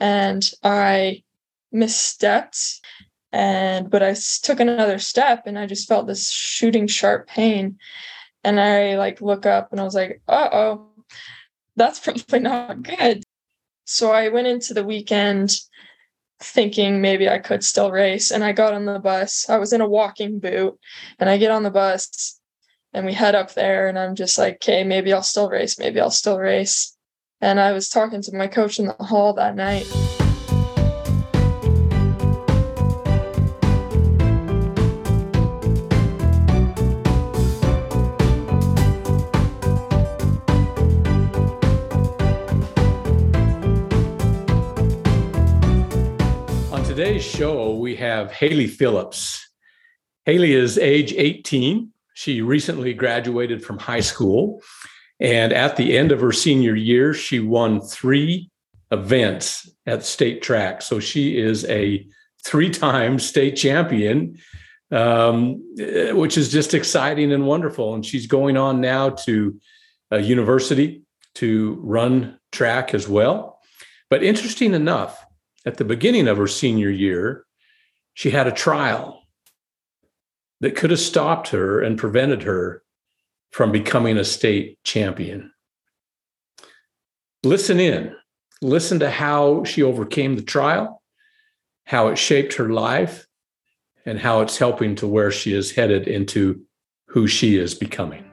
and I misstepped and but I took another step and I just felt this shooting sharp pain and I like look up and I was like, "Uh-oh. That's probably not good." So I went into the weekend thinking maybe I could still race and I got on the bus. I was in a walking boot and I get on the bus and we head up there and I'm just like, "Okay, maybe I'll still race. Maybe I'll still race." And I was talking to my coach in the hall that night. On today's show, we have Hailee Phillips. Hailee is age 18. She recently graduated from high school and at the end of her senior year, she won three events at state track. So she is a three time state champion, um, which is just exciting and wonderful. And she's going on now to a university to run track as well. But interesting enough, at the beginning of her senior year, she had a trial that could have stopped her and prevented her from becoming a state champion. Listen in. Listen to how she overcame the trial, how it shaped her life, and how it's helping to where she is headed into who she is becoming.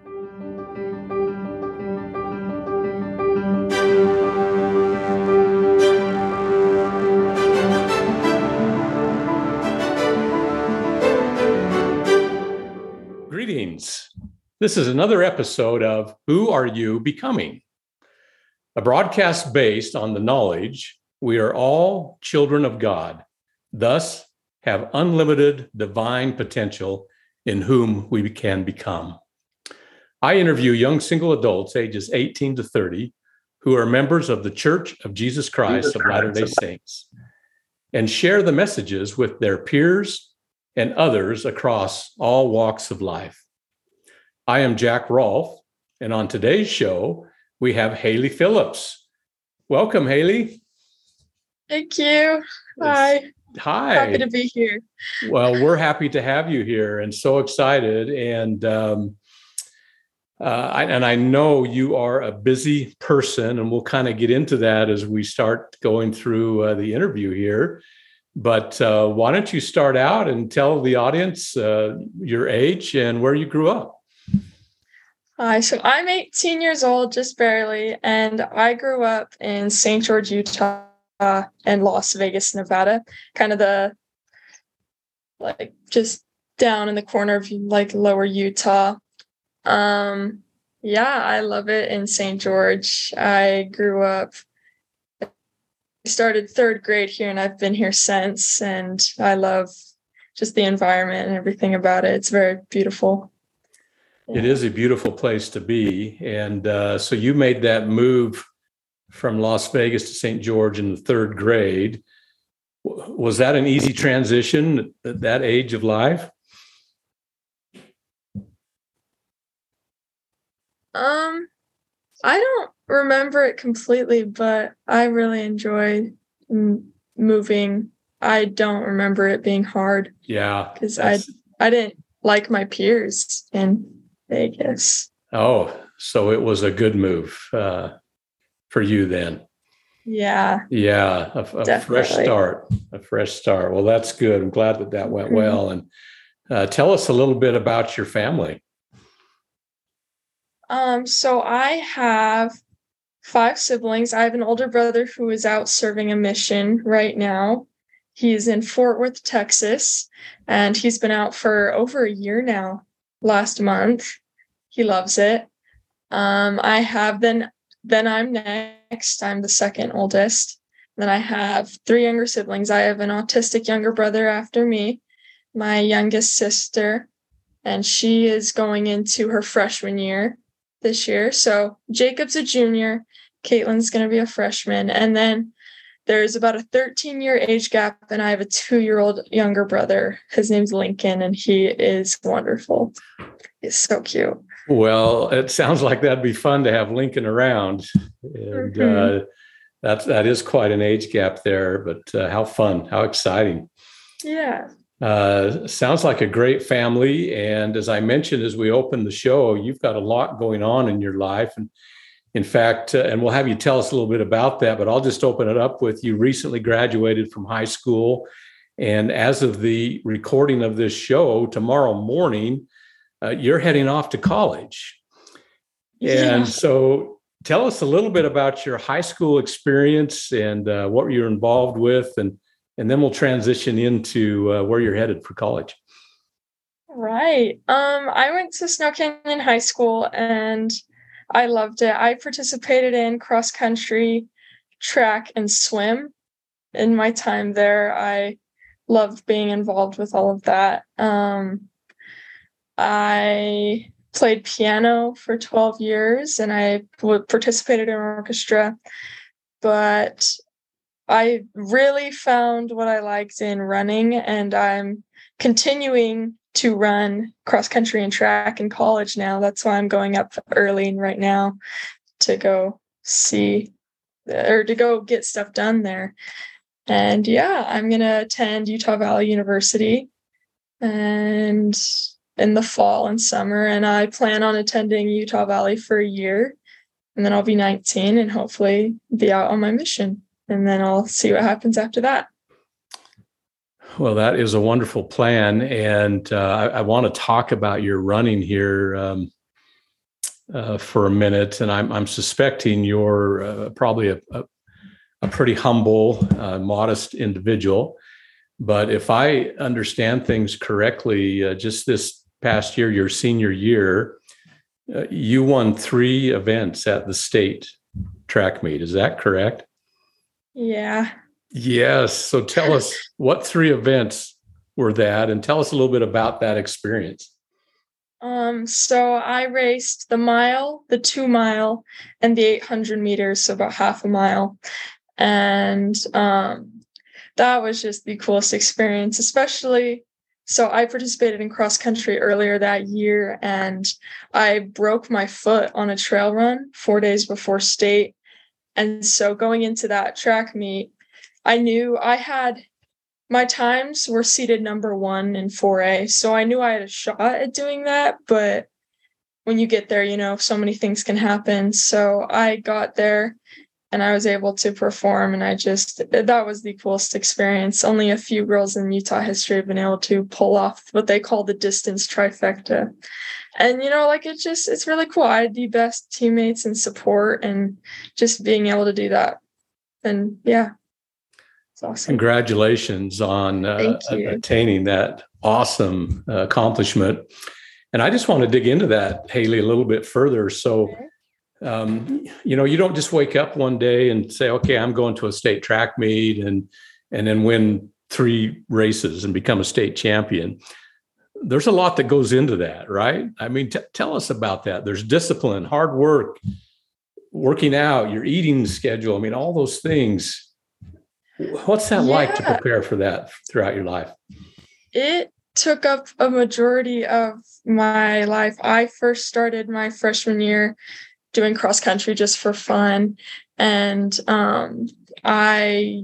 This is another episode of Who Are You Becoming? A broadcast based on the knowledge we are all children of God, thus have unlimited divine potential in whom we can become. I interview young single adults ages 18 to 30 who are members of the Church of Jesus Christ Jesus of Latter day Saints and share the messages with their peers and others across all walks of life. I am Jack Rolfe, and on today's show, we have Hailee Phillips. Welcome, Hailee. Thank you. Hi. It's, hi. Happy to be here. Well, we're happy to have you here and so excited. And um, uh, I, and I know you are a busy person, and we'll kind of get into that as we start going through uh, the interview here. But uh, why don't you start out and tell the audience uh, your age and where you grew up? Hi, so I'm 18 years old, just barely, and I grew up in St. George, Utah, and Las Vegas, Nevada, kind of the like just down in the corner of like lower Utah. Um, yeah, I love it in St. George. I grew up I started third grade here and I've been here since and I love just the environment and everything about it. It's very beautiful. It is a beautiful place to be. And uh, so you made that move from Las Vegas to St. George in the third grade. Was that an easy transition at that age of life? Um, I don't remember it completely, but I really enjoyed m- moving. I don't remember it being hard. Yeah, because I I didn't like my peers, and Vegas. Oh, so it was a good move uh, for you then. Yeah. Yeah, a, a fresh start. A fresh start. Well, that's good. I'm glad that that went mm-hmm. well. And uh, tell us a little bit about your family. Um, so I have five siblings. I have an older brother who is out serving a mission right now. He's in Fort Worth, Texas, and he's been out for over a year now last month. He loves it. Um, I have then then I'm next. I'm the second oldest. Then I have three younger siblings. I have an autistic younger brother after me, my youngest sister, and she is going into her freshman year this year. So Jacob's a junior, Caitlin's going to be a freshman, and then there's about a 13 year age gap, and I have a two year old younger brother. His name's Lincoln, and he is wonderful. He's so cute. Well, it sounds like that'd be fun to have Lincoln around. And mm-hmm. uh, That's that is quite an age gap there, but uh, how fun, how exciting. Yeah. Uh, sounds like a great family. And as I mentioned as we opened the show, you've got a lot going on in your life. And in fact, uh, and we'll have you tell us a little bit about that, but I'll just open it up with you recently graduated from high school. And as of the recording of this show, tomorrow morning, uh, you're heading off to college. Yeah. And so tell us a little bit about your high school experience and uh, what you're involved with, and, and then we'll transition into uh, where you're headed for college. Right. Um, I went to Snow Canyon High School and I loved it. I participated in cross country, track, and swim. In my time there, I loved being involved with all of that. Um, I played piano for 12 years and I participated in orchestra, but I really found what I liked in running, and I'm continuing to run cross country and track in college now. That's why I'm going up early right now to go see or to go get stuff done there. And yeah, I'm going to attend Utah Valley University and in the fall and summer and I plan on attending Utah Valley for a year and then I'll be 19 and hopefully be out on my mission and then I'll see what happens after that. Well, that is a wonderful plan, and uh, I, I want to talk about your running here um, uh, for a minute. And I'm, I'm suspecting you're uh, probably a, a, a, pretty humble, uh, modest individual. But if I understand things correctly, uh, just this past year, your senior year, uh, you won three events at the state track meet. Is that correct? Yeah. Yes. So tell us what three events were that and tell us a little bit about that experience. Um, so I raced the mile, the two mile, and the 800 meters, so about half a mile. And um, that was just the coolest experience, especially. So I participated in cross country earlier that year and I broke my foot on a trail run four days before state. And so going into that track meet, I knew I had my times were seated number one in 4A. So I knew I had a shot at doing that. But when you get there, you know, so many things can happen. So I got there and I was able to perform. And I just, that was the coolest experience. Only a few girls in Utah history have been able to pull off what they call the distance trifecta. And, you know, like it just, it's really cool. I had the best teammates and support and just being able to do that. And yeah, awesome. Congratulations on uh, attaining that awesome uh, accomplishment. And I just want to dig into that, Hailee, a little bit further. So, um, you know, you don't just wake up one day and say, "Okay, I'm going to a state track meet," and and then win three races and become a state champion. There's a lot that goes into that, right? I mean, t- tell us about that. There's discipline, hard work, working out, your eating schedule. I mean, all those things What's that yeah. like to prepare for that throughout your life? It took up a majority of my life. I first started my freshman year doing cross country just for fun. And um, I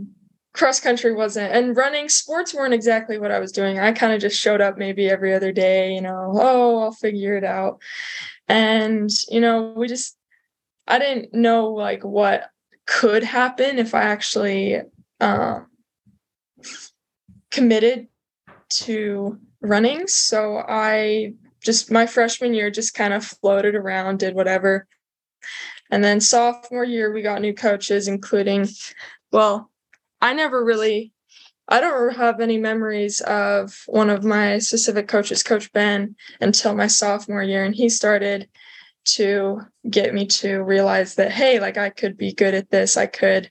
cross country wasn't and running sports weren't exactly what I was doing. I kind of just showed up maybe every other day, you know, oh, I'll figure it out. And, you know, we just I didn't know like what could happen if I actually um, committed to running. So I just my freshman year just kind of floated around, did whatever. And then sophomore year, we got new coaches, including, well, I never really, I don't have any memories of one of my specific coaches, Coach Ben, until my sophomore year. And he started to get me to realize that, hey, like I could be good at this. I could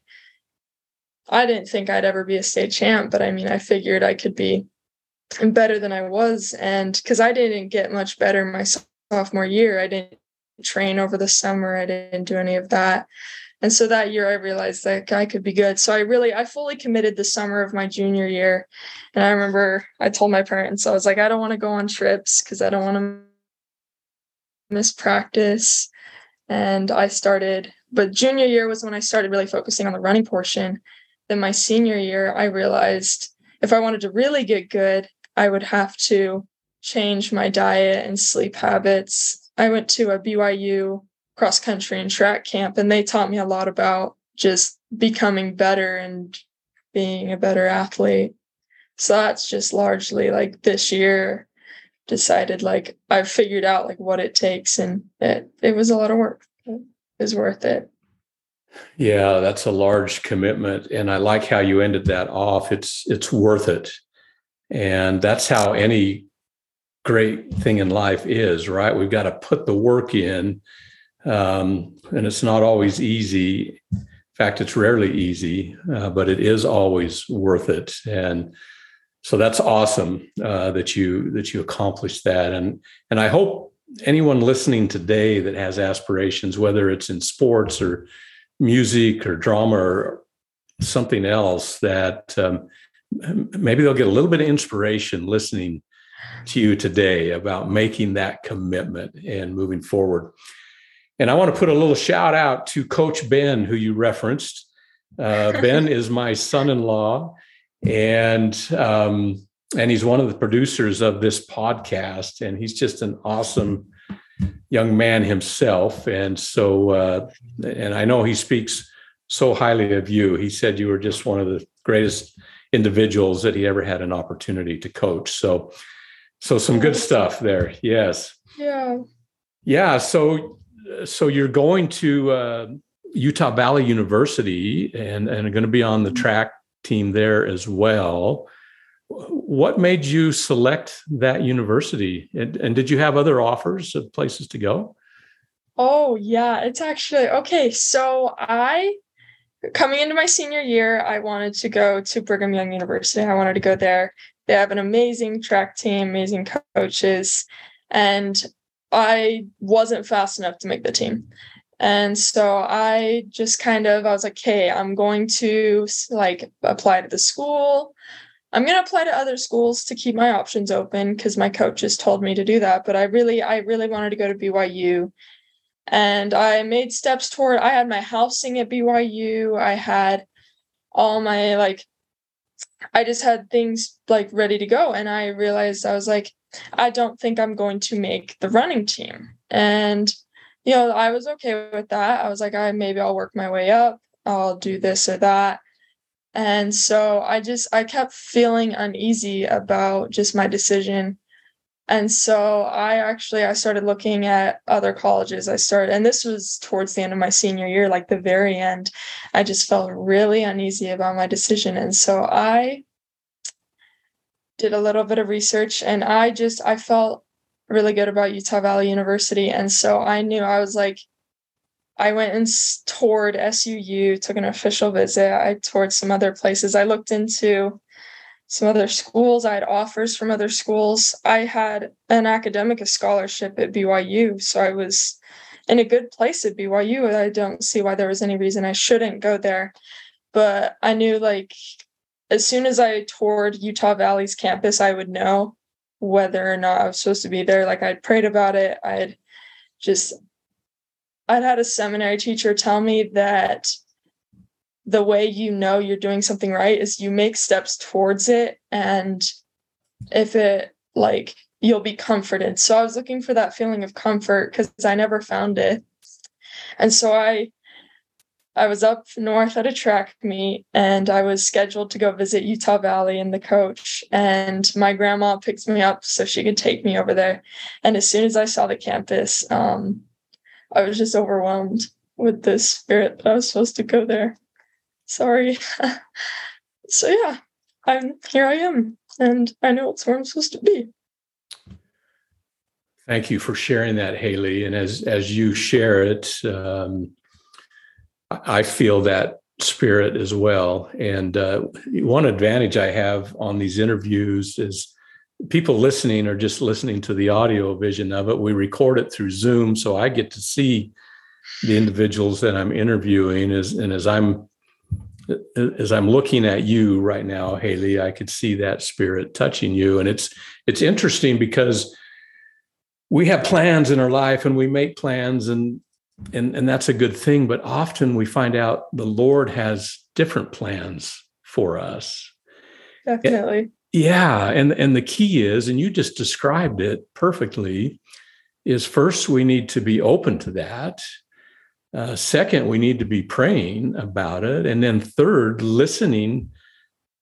I didn't think I'd ever be a state champ, but I mean, I figured I could be better than I was. And because I didn't get much better my sophomore year, I didn't train over the summer, I didn't do any of that. And so that year I realized that I could be good. So I really, I fully committed the summer of my junior year. And I remember I told my parents, I was like, I don't want to go on trips because I don't want to miss practice. And I started But junior year was when I started really focusing on the running portion. Then my senior year, I realized if I wanted to really get good, I would have to change my diet and sleep habits. I went to a BYU cross country and track camp, and they taught me a lot about just becoming better and being a better athlete. So that's just largely like this year decided like I've figured out like what it takes and it it was a lot of work. It was worth it. Yeah, that's a large commitment and I like how you ended that off. It's it's worth it. And that's how any great thing in life is, right? We've got to put the work in. Um, and it's not always easy. In fact, it's rarely easy, uh, but it is always worth it. And so that's awesome uh, that you that you accomplished that. And and I hope anyone listening today that has aspirations, whether it's in sports or music or drama or something else, that um, maybe they'll get a little bit of inspiration listening to you today about making that commitment and moving forward. And I want to put a little shout out to Coach Ben, who you referenced. Uh, ben is my son-in-law, and um, and he's one of the producers of this podcast, and he's just an awesome young man himself. And so, uh, and I know he speaks so highly of you. He said you were just one of the greatest individuals that he ever had an opportunity to coach. So, so some good stuff there. Yes. Yeah. Yeah. So, so you're going to uh, Utah Valley University and and going to be on the mm-hmm. track team there as well. What made you select that university? And, and did you have other offers of places to go? Oh yeah, it's actually okay. So I coming into my senior year, I wanted to go to Brigham Young University. I wanted to go there. They have an amazing track team, amazing coaches, and I wasn't fast enough to make the team. And so I just kind of I was like, "Hey, I'm going to like apply to the school. I'm going to apply to other schools to keep my options open because my coaches told me to do that, but I really I really wanted to go to BYU and I made steps toward I had my housing at BYU. I had all my like I just had things like ready to go and I realized I was like I don't think I'm going to make the running team. And you know, I was okay with that. I was like I maybe I'll work my way up. I'll do this or that. And so I just I kept feeling uneasy about just my decision. And so i actually i started looking at other colleges. I started and this was towards the end of my senior year like the very end. I just felt really uneasy about my decision. And so i did a little bit of research and i just i felt really good about utah valley university. And so i knew i was like i went and toured suu took an official visit i toured some other places i looked into some other schools. I had offers from other schools. I had an academic scholarship at BYU, so I was in a good place at BYU. I don't see why there was any reason I shouldn't go there. But I knew like as soon as I toured Utah Valley's campus, I would know whether or not I was supposed to be there. Like I'd prayed about it. I'd just I'd had a seminary teacher tell me that the way you know you're doing something right is you make steps towards it and if it like you'll be comforted. So i was looking for that feeling of comfort because i never found it. And so i i was up north at a track meet and i was scheduled to go visit utah valley and the coach and my grandma picked me up so she could take me over there. And as soon as i saw the campus um i was just overwhelmed with the spirit that i was supposed to go there sorry. so yeah, I'm here I am and I know it's where I'm supposed to be. Thank you for sharing that, Hailee. And as as you share it, um, I feel that spirit as well. And uh, one advantage I have on these interviews is people listening are just listening to the audio vision of it. We record it through Zoom, so I get to see the individuals that I'm interviewing as and as I'm as I'm looking at you right now, Hailee, I could see that spirit touching you. And it's it's interesting because we have plans in our life and we make plans and and and that's a good thing but often we find out the lord has different plans for us definitely yeah and and the key is and you just described it perfectly is first we need to be open to that. Uh, second we need to be praying about it. And then third listening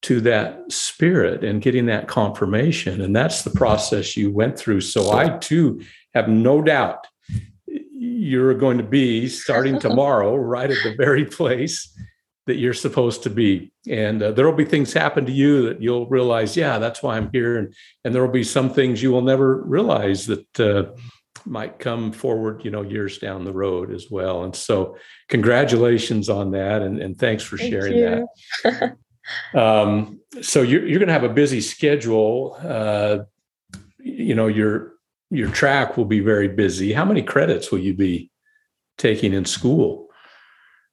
to that spirit and getting that confirmation. And that's the process you went through. So i too have no doubt you're going to be starting tomorrow right at the very place that you're supposed to be. And uh, there will be things happen to you that you'll realize yeah that's why i'm here. And and there will be some things you will never realize that uh, might come forward you know years down the road as well. And so congratulations on that and, and thanks for Thank sharing you. that um, so you're, you're going to have a busy schedule. Uh, you know your your track will be very busy. How many credits will you be taking in school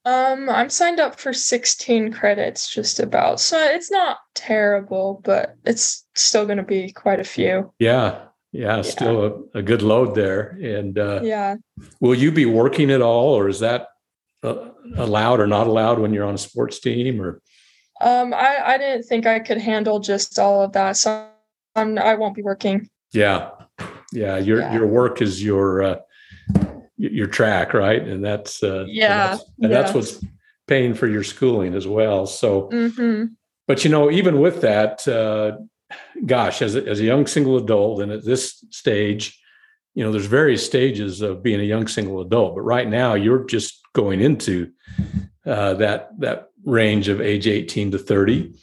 Um, I'm signed up for 16 credits just about. So it's not terrible, but it's still going to be quite a few. yeah yeah, still a, a good load there and uh, Yeah. will you be working at all or is that uh, allowed or not allowed when you're on a sports team or Um, I, I didn't think I could handle just all of that. So I'm, I won't be working. yeah yeah your Yeah. your work is your uh, your track right? And that's uh, and Yeah, that's, and that's what's paying for your schooling as well so. Hmm but you know even with that uh, gosh as a, as a young single adult and at this stage you know there's various stages of being a young single adult but right now you're just going into uh, that that range of age 18 to 30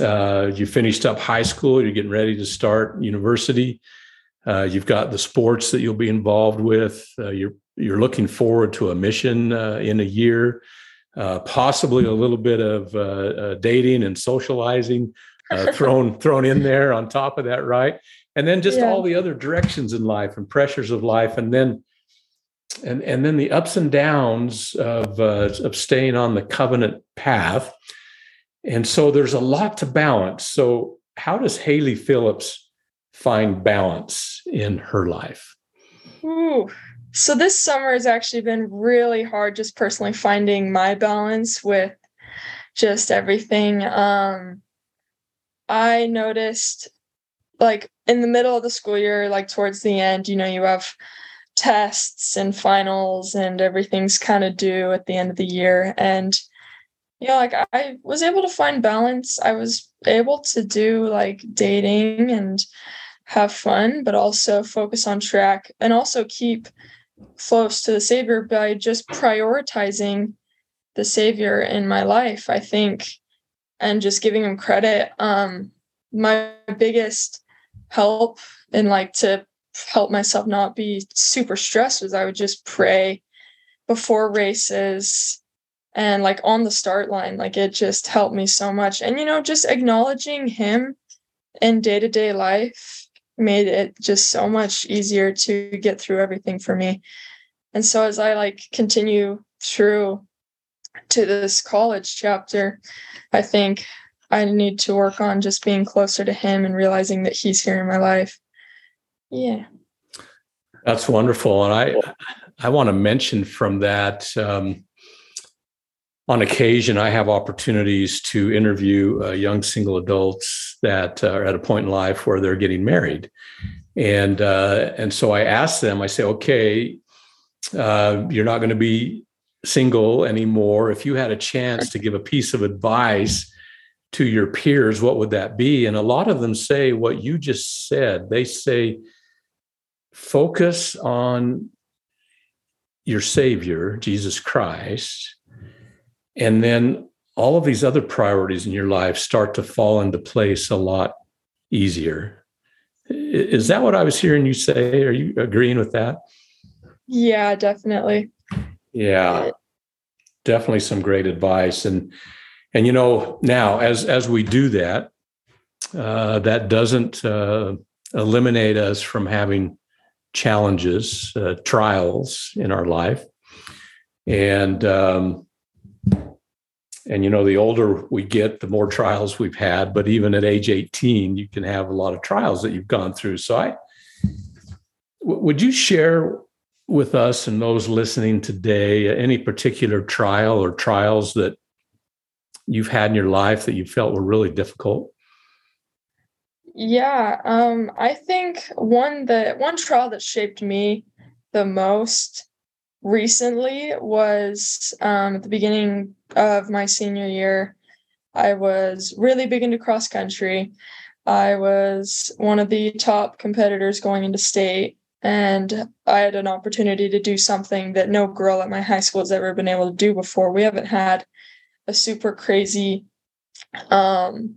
uh, you finished up high school you're getting ready to start university. Uh, you've got the sports that you'll be involved with uh, you're you're looking forward to a mission uh, in a year uh, possibly a little bit of uh, uh, dating and socializing uh, thrown thrown in there on top of that, right? And then just Yeah. all the other directions in life and pressures of life, and then and and then the ups and downs of uh, of staying on the covenant path. And so there's a lot to balance. So how does Hailee Phillips find balance in her life? Ooh. So this summer has actually been really hard just personally finding my balance with just everything. Um I noticed like in the middle of the school year, like towards the end, you know, you have tests and finals and everything's kind of due at the end of the year. And yeah, like I was able to find balance. I was able to do like dating and have fun, but also focus on track and also keep close to the Savior by just prioritizing the Savior in my life, I think, and just giving him credit. Um, my biggest help and like to help myself not be super stressed was I would just pray before races and like on the start line. Like it just helped me so much. And you know, just acknowledging him in day-to-day life made it just so much easier to get through everything for me. And so as I like continue through to this college chapter, I think I need to work on just being closer to him and realizing that he's here in my life. Yeah. That's wonderful, and I I want to mention from that. Um, on occasion, I have opportunities to interview uh, young single adults that are at a point in life where they're getting married, and uh, and so I ask them. I say, okay, uh, you're not going to be single anymore. If you had a chance to give a piece of advice to your peers, what would that be? And a lot of them say what you just said. They say, focus on your Savior, Jesus Christ, and then all of these other priorities in your life start to fall into place a lot easier. Is that what I was hearing you say? Are you agreeing with that? Yeah, definitely. Yeah, definitely some great advice. And and you know now as as we do that, uh, that doesn't uh, eliminate us from having challenges, uh, trials in our life, and um, and you know the older we get, the more trials we've had. But even at age eighteen, you can have a lot of trials that you've gone through. So I would you share with us and those listening today any particular trial or trials that you've had in your life that you felt were really difficult? Yeah, um, I think one that one trial that shaped me the most recently was um, at the beginning of my senior year. I was really big into cross country. I was one of the top competitors going into state, and I had an opportunity to do something that no girl at my high school has ever been able to do before. We haven't had a super crazy um,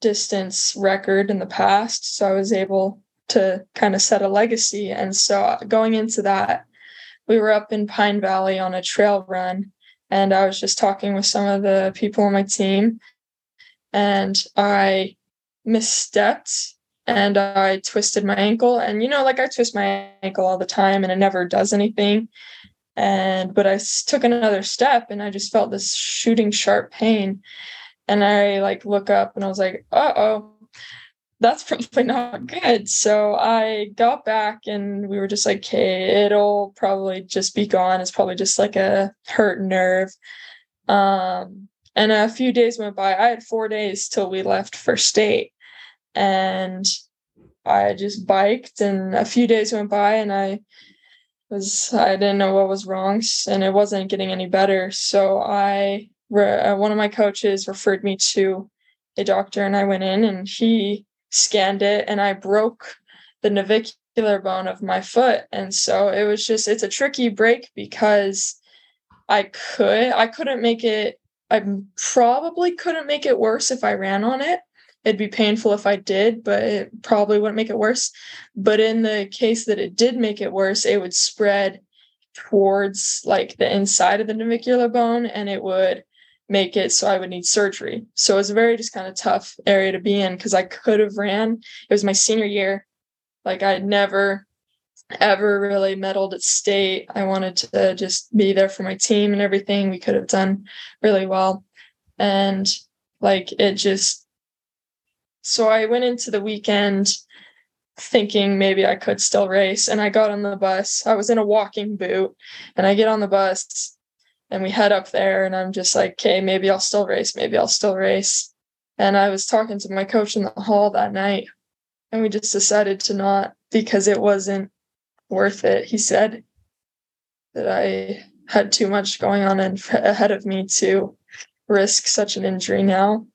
distance record in the past. So I was able to kind of set a legacy. And so going into that, we were up in Pine Valley on a trail run. And I was just talking with some of the people on my team. And I misstepped and I twisted my ankle. And, you know, like I twist my ankle all the time and it never does anything. And, but I took another step and I just felt this shooting sharp pain and I like look up and I was like, uh oh, that's probably not good. So I got back and we were just like, okay, it'll probably just be gone. It's probably just like a hurt nerve. Um, and a few days went by. I had four days till we left for state. And I just biked and a few days went by and I was I didn't know what was wrong and it wasn't getting any better. So I uh, one of my coaches referred me to a doctor and I went in and he scanned it and I broke the navicular bone of my foot. And so it was just, it's a tricky break because I could, I couldn't make it, I probably couldn't make it worse if I ran on it. It'd be painful if I did, but it probably wouldn't make it worse. But in the case that it did make it worse, it would spread towards like the inside of the navicular bone and it would make it so I would need surgery. So it was a very just kind of tough area to be in because I could have ran. It was my senior year. Like I'd never ever really medaled at state. I wanted to just be there for my team and everything. We could have done really well. And like it just so I went into the weekend thinking maybe I could still race and I got on the bus. I was in a walking boot and I get on the bus and we head up there and i'm just like okay maybe i'll still race maybe i'll still race. And i was talking to my coach in the hall that night and we just decided to not because it wasn't worth it. He said that i had too much going on and ahead of me to risk such an injury now.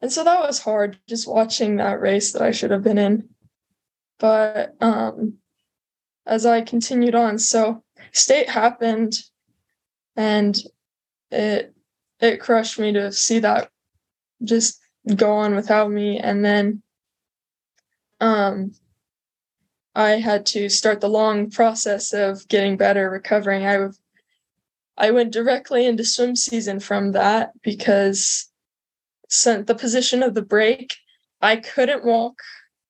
And so that was hard just watching that race that i should have been in. But um as i continued on so state happened and it it crushed me to see that just go on without me and then um I had to start the long process of getting better, recovering. I I went directly into swim season from that because the position of the break, I couldn't walk,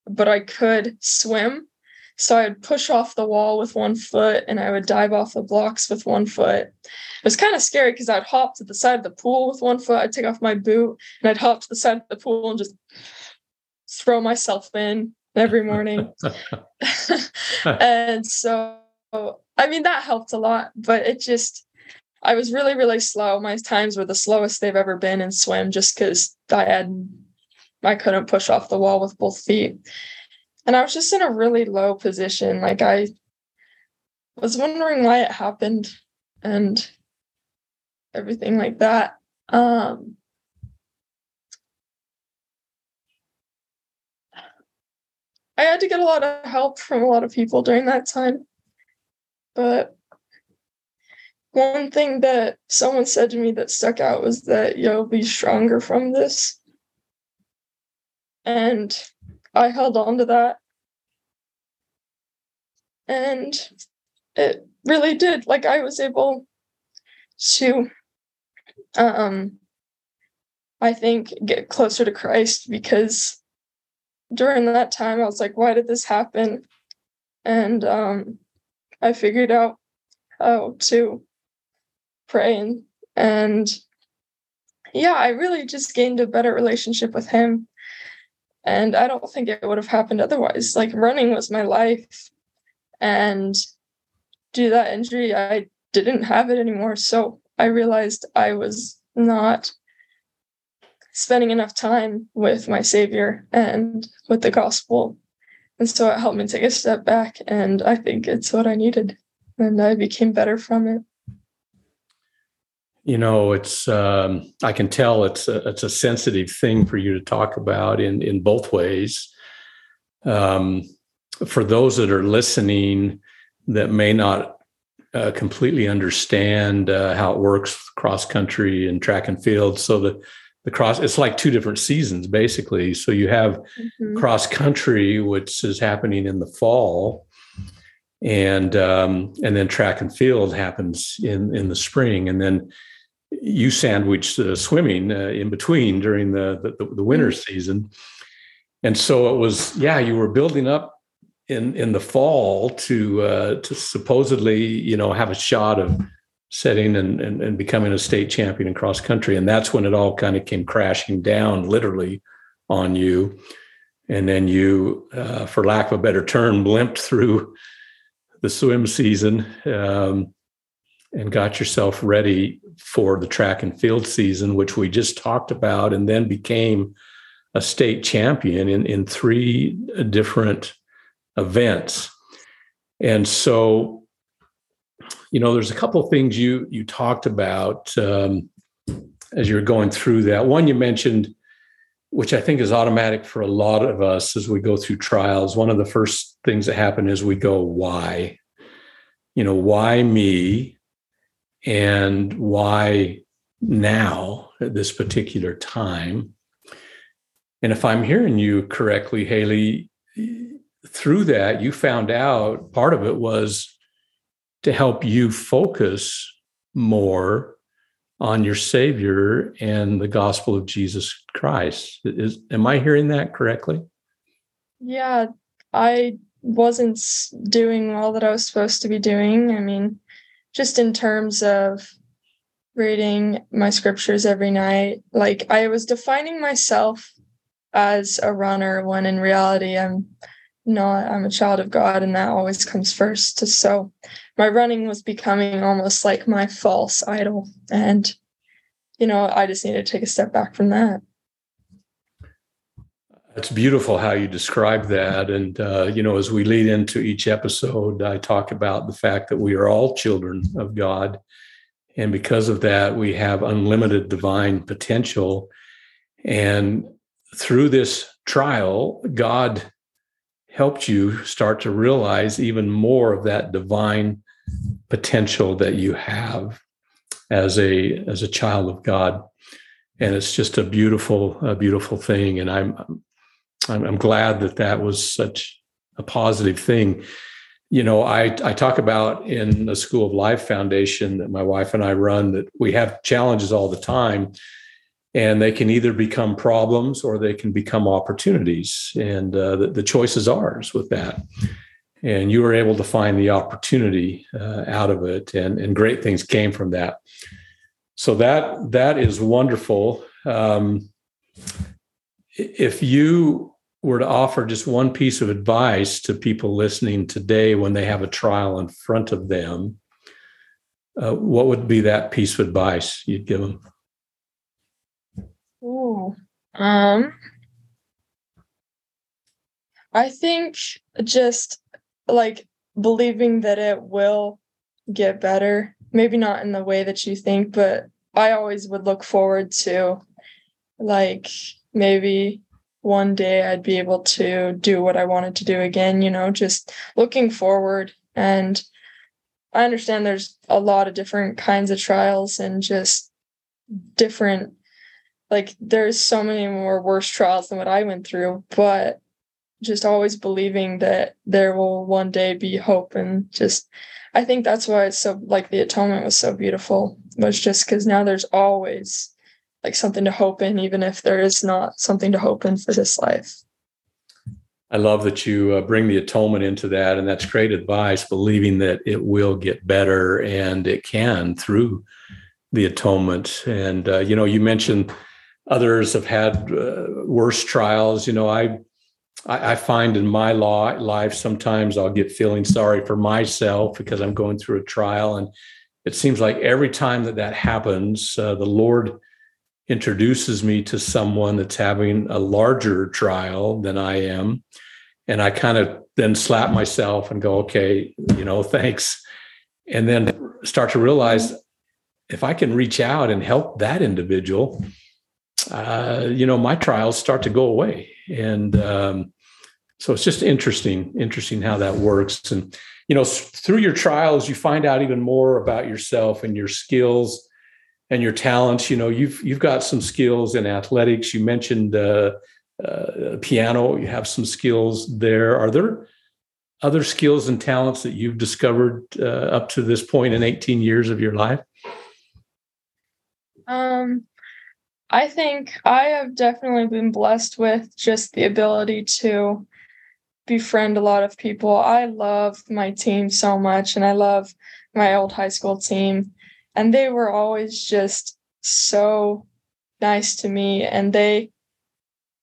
but I could swim. So I would push off the wall with one foot and I would dive off the blocks with one foot. It was kind of scary because I'd hop to the side of the pool with one foot, I'd take off my boot and I'd hop to the side of the pool and just throw myself in every morning. and so, I mean, that helped a lot, but it just, I was really, really slow. My times were the slowest they've ever been in swim just because I had, I couldn't push off the wall with both feet and I was just in a really low position. Like I was wondering why it happened and everything like that. Um, I had to get a lot of help from a lot of people during that time. But one thing that someone said to me that stuck out was that you'll be stronger from this. And I held on to that. And it really did. Like I was able to um I think get closer to Christ because during that time I was like, why did this happen? And um I figured out how to pray and, and yeah, I really just gained a better relationship with him and I don't think it would have happened otherwise. Like running was my life. And due to that injury, I didn't have it anymore. So I realized I was not spending enough time with my Savior and with the gospel. And so it helped me take a step back. And I think it's what I needed. And I became better from it. You know, it's um, I can tell it's a, it's a sensitive thing for you to talk about in in both ways. Um, for those that are listening that may not uh, completely understand uh, how it works cross country and track and field, so the the cross it's like two different seasons basically. So you have mm-hmm. cross country, which is happening in the fall, and um, and then track and field happens in in the spring, and then you sandwich uh, swimming uh, in between during the, the, the winter mm-hmm. season, and so it was yeah you were building up in in the fall to uh, to supposedly you know have a shot of setting and, and, and becoming a state champion in cross country, and that's when it all kind of came crashing down literally on you, and then you, uh, for lack of a better term, limped through the swim season. Um, and got yourself ready for the track and field season, which we just talked about, and then became a state champion in, in three different events. And so, you know, there's a couple of things you you talked about um, as you're going through that. One you mentioned, which I think is automatic for a lot of us as we go through trials. One of the first things that happen is we go, "Why?" You know, why me? And why now at this particular time. And if I'm hearing you correctly, Hailee, through that, you found out part of it was to help you focus more on your Savior and the gospel of Jesus Christ. Is, am I hearing that correctly? Yeah, I wasn't doing all that I was supposed to be doing. I mean, just in terms of reading my scriptures every night, like I was defining myself as a runner when in reality I'm not, I'm a child of God and that always comes first. So my running was becoming almost like my false idol. And, you know, I just needed to take a step back from that. It's beautiful how you describe that. And, uh, you know, as we lead into each episode, I talk about the fact that we are all children of God. And because of that, we have unlimited divine potential. And through this trial, God helped you start to realize even more of that divine potential that you have as a as a child of God and it's just a beautiful a beautiful thing and i'm I'm, I'm glad that that was such a positive thing. You know, I, I talk about in the School of Life Foundation that my wife and I run that we have challenges all the time, and they can either become problems or they can become opportunities. And uh, the, the choice is ours with that. And you were able to find the opportunity uh, out of it, and, and great things came from that. So that that is wonderful. Um, if you were to offer just one piece of advice to people listening today when they have a trial in front of them, uh, what would be that piece of advice you'd give them? Ooh, um, I think just like believing that it will get better. Maybe not in the way that you think, but I always would look forward to like maybe one day I'd be able to do what I wanted to do again, you know, just looking forward. And I understand there's a lot of different kinds of trials and just different, like, there's so many more worse trials than what I went through, but just always believing that there will one day be hope and just I think that's why it's so like the atonement was so beautiful was just because now there's always like something to hope in, even if there is not something to hope in for this life. I love that you uh, bring the atonement into that, and that's great advice. Believing that it will get better, and it can through the atonement. And uh, you know, you mentioned others have had uh, worse trials. You know, I I, find in my law life sometimes I'll get feeling sorry for myself because I'm going through a trial, and it seems like every time that that happens, uh, the Lord introduces me to someone that's having a larger trial than I am, and I kind of then slap myself and go, "Okay, you know, thanks," and then start to realize if I can reach out and help that individual, uh, you know, my trials start to go away. And um, so it's just interesting, interesting how that works. And, you know, through your trials, you find out even more about yourself and your skills and your talents. You know, you've, you've got some skills in athletics. You mentioned uh, uh, piano, you have some skills there. Are there other skills and talents that you've discovered uh, up to this point in 18 years of your life? Um, I think I have definitely been blessed with just the ability to befriend a lot of people. I love my team so much and I love my old high school team. And they were always just so nice to me. And they,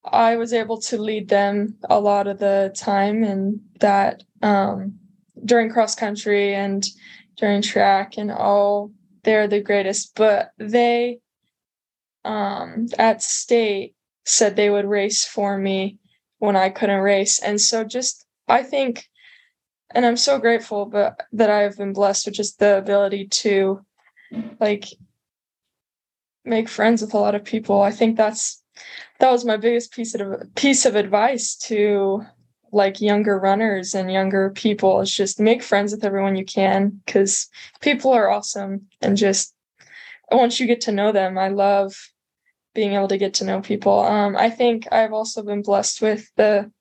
I was able to lead them a lot of the time and that um, during cross country and during track and all they're the greatest, but they um, at state said they would race for me when I couldn't race. And so just I think and I'm so grateful but that I've been blessed with just the ability to like make friends with a lot of people. I think that's that was my biggest piece of piece of advice to like younger runners and younger people is just make friends with everyone you can because people are awesome. And just once you get to know them i love being able to get to know people. Um, i think i've also been blessed with the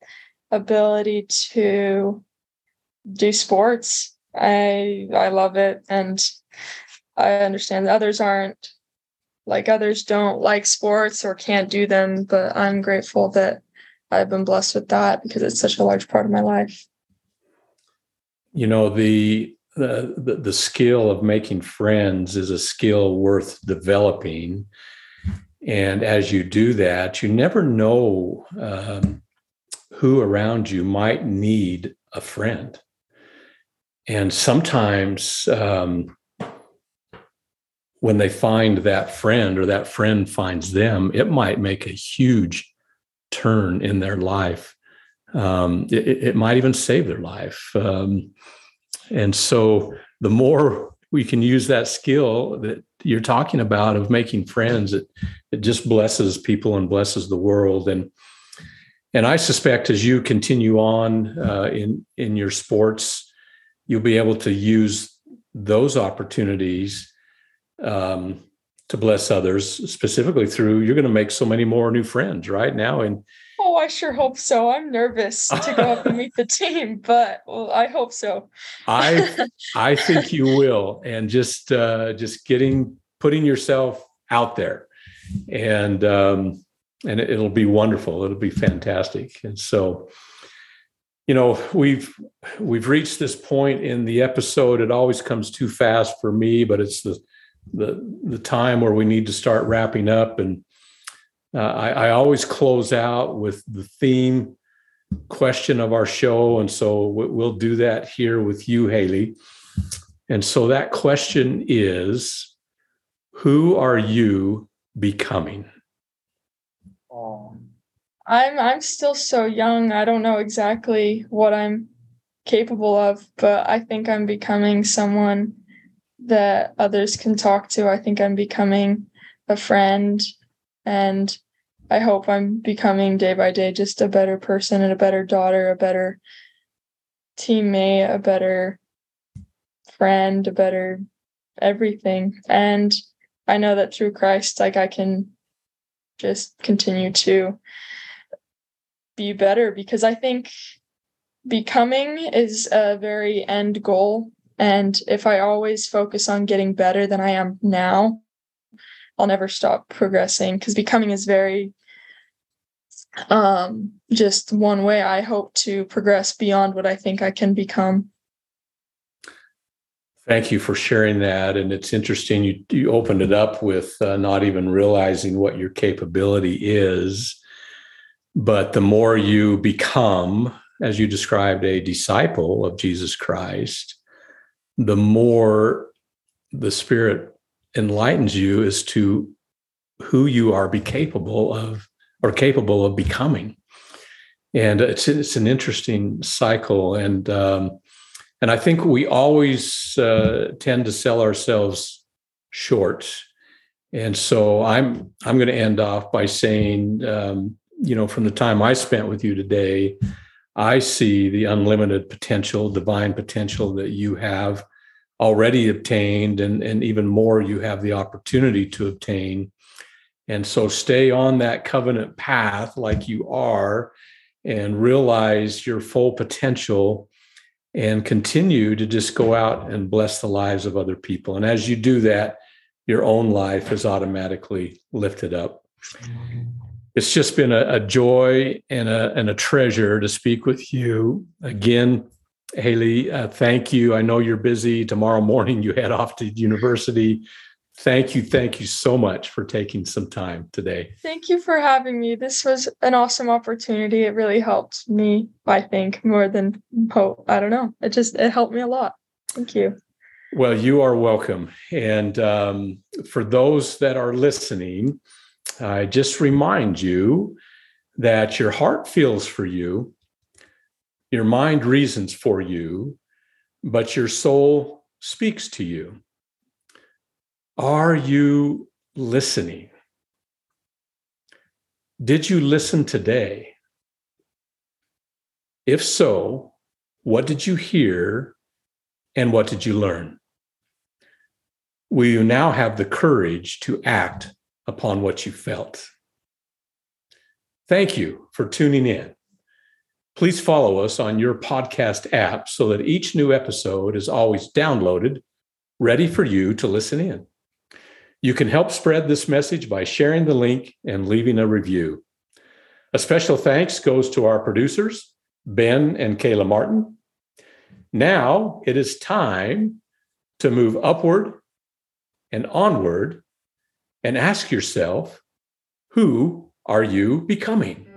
ability to do sports. I i love it. And i understand others aren't like others don't like sports or can't do them but i'm grateful that I've been blessed with that because it's such a large part of my life. You know, the the the, the skill of making friends is a skill worth developing. And as you do that, you never know um, who around you might need a friend. And sometimes um, when they find that friend or that friend finds them, it might make a huge turn in their life. Um, it, it, might even save their life. Um, and so the more we can use that skill that you're talking about of making friends, it, it just blesses people and blesses the world. And and I suspect as you continue on uh, in in your sports, you'll be able to use those opportunities um, to bless others specifically through you're going to make so many more new friends right now? And oh i sure hope so. I'm nervous to go up and meet the team but well, i hope so. I i think you will and just uh just getting putting yourself out there. And um and it'll be wonderful. It'll be fantastic. And so you know we've we've reached this point in the episode. It always comes too fast for me but it's the the the time where we need to start wrapping up. And uh, I, I always close out with the theme question of our show, and so we'll do that here with you, Hailee. And so that question is, who are you becoming? Oh, I'm I'm still so young. I don't know exactly what I'm capable of, but I think I'm becoming someone that others can talk to. I think I'm becoming a friend and I hope I'm becoming day by day just a better person and a better daughter, a better teammate, a better friend, a better everything. And I know that through Christ, like I can just continue to be better because I think becoming is a very end goal and if I always focus on getting better than I am now, I'll never stop progressing because becoming is very um just one way I hope to progress beyond what I think I can become. Thank you for sharing that. And it's interesting you you opened it up with uh, not even realizing what your capability is. But the more you become, as you described, a disciple of Jesus Christ, the more the Spirit enlightens you as to who you are be capable of or capable of becoming. And it's it's an interesting cycle, and um, and I think we always uh, tend to sell ourselves short. And so I'm I'm going to end off by saying, um, you know, from the time I spent with you today, I see the unlimited potential, divine potential that you have already obtained, and and even more you have the opportunity to obtain and so stay on that covenant path like you are and realize your full potential and continue to just go out and bless the lives of other people. And as you do that, your own life is automatically lifted up. It's just been a, a joy and a, and a treasure to speak with you again. Hailee, uh, thank you. I know you're busy. Tomorrow morning, you head off to university. Thank you. Thank you so much for taking some time today. Thank you for having me. This was an awesome opportunity. It really helped me, I think, more than hope. I don't know. It just it helped me a lot. Thank you. Well, you are welcome. And um, for those that are listening, I just remind you that your heart feels for you, your mind reasons for you, but your soul speaks to you. Are you listening? Did you listen today? If so, what did you hear and what did you learn? Will you now have the courage to act upon what you felt? Thank you for tuning in. Please follow us on your podcast app so that each new episode is always downloaded, ready for you to listen in. You can help spread this message by sharing the link and leaving a review. A special thanks goes to our producers, Ben and Kayla Martin. Now it is time to move upward and onward and ask yourself, who are you becoming?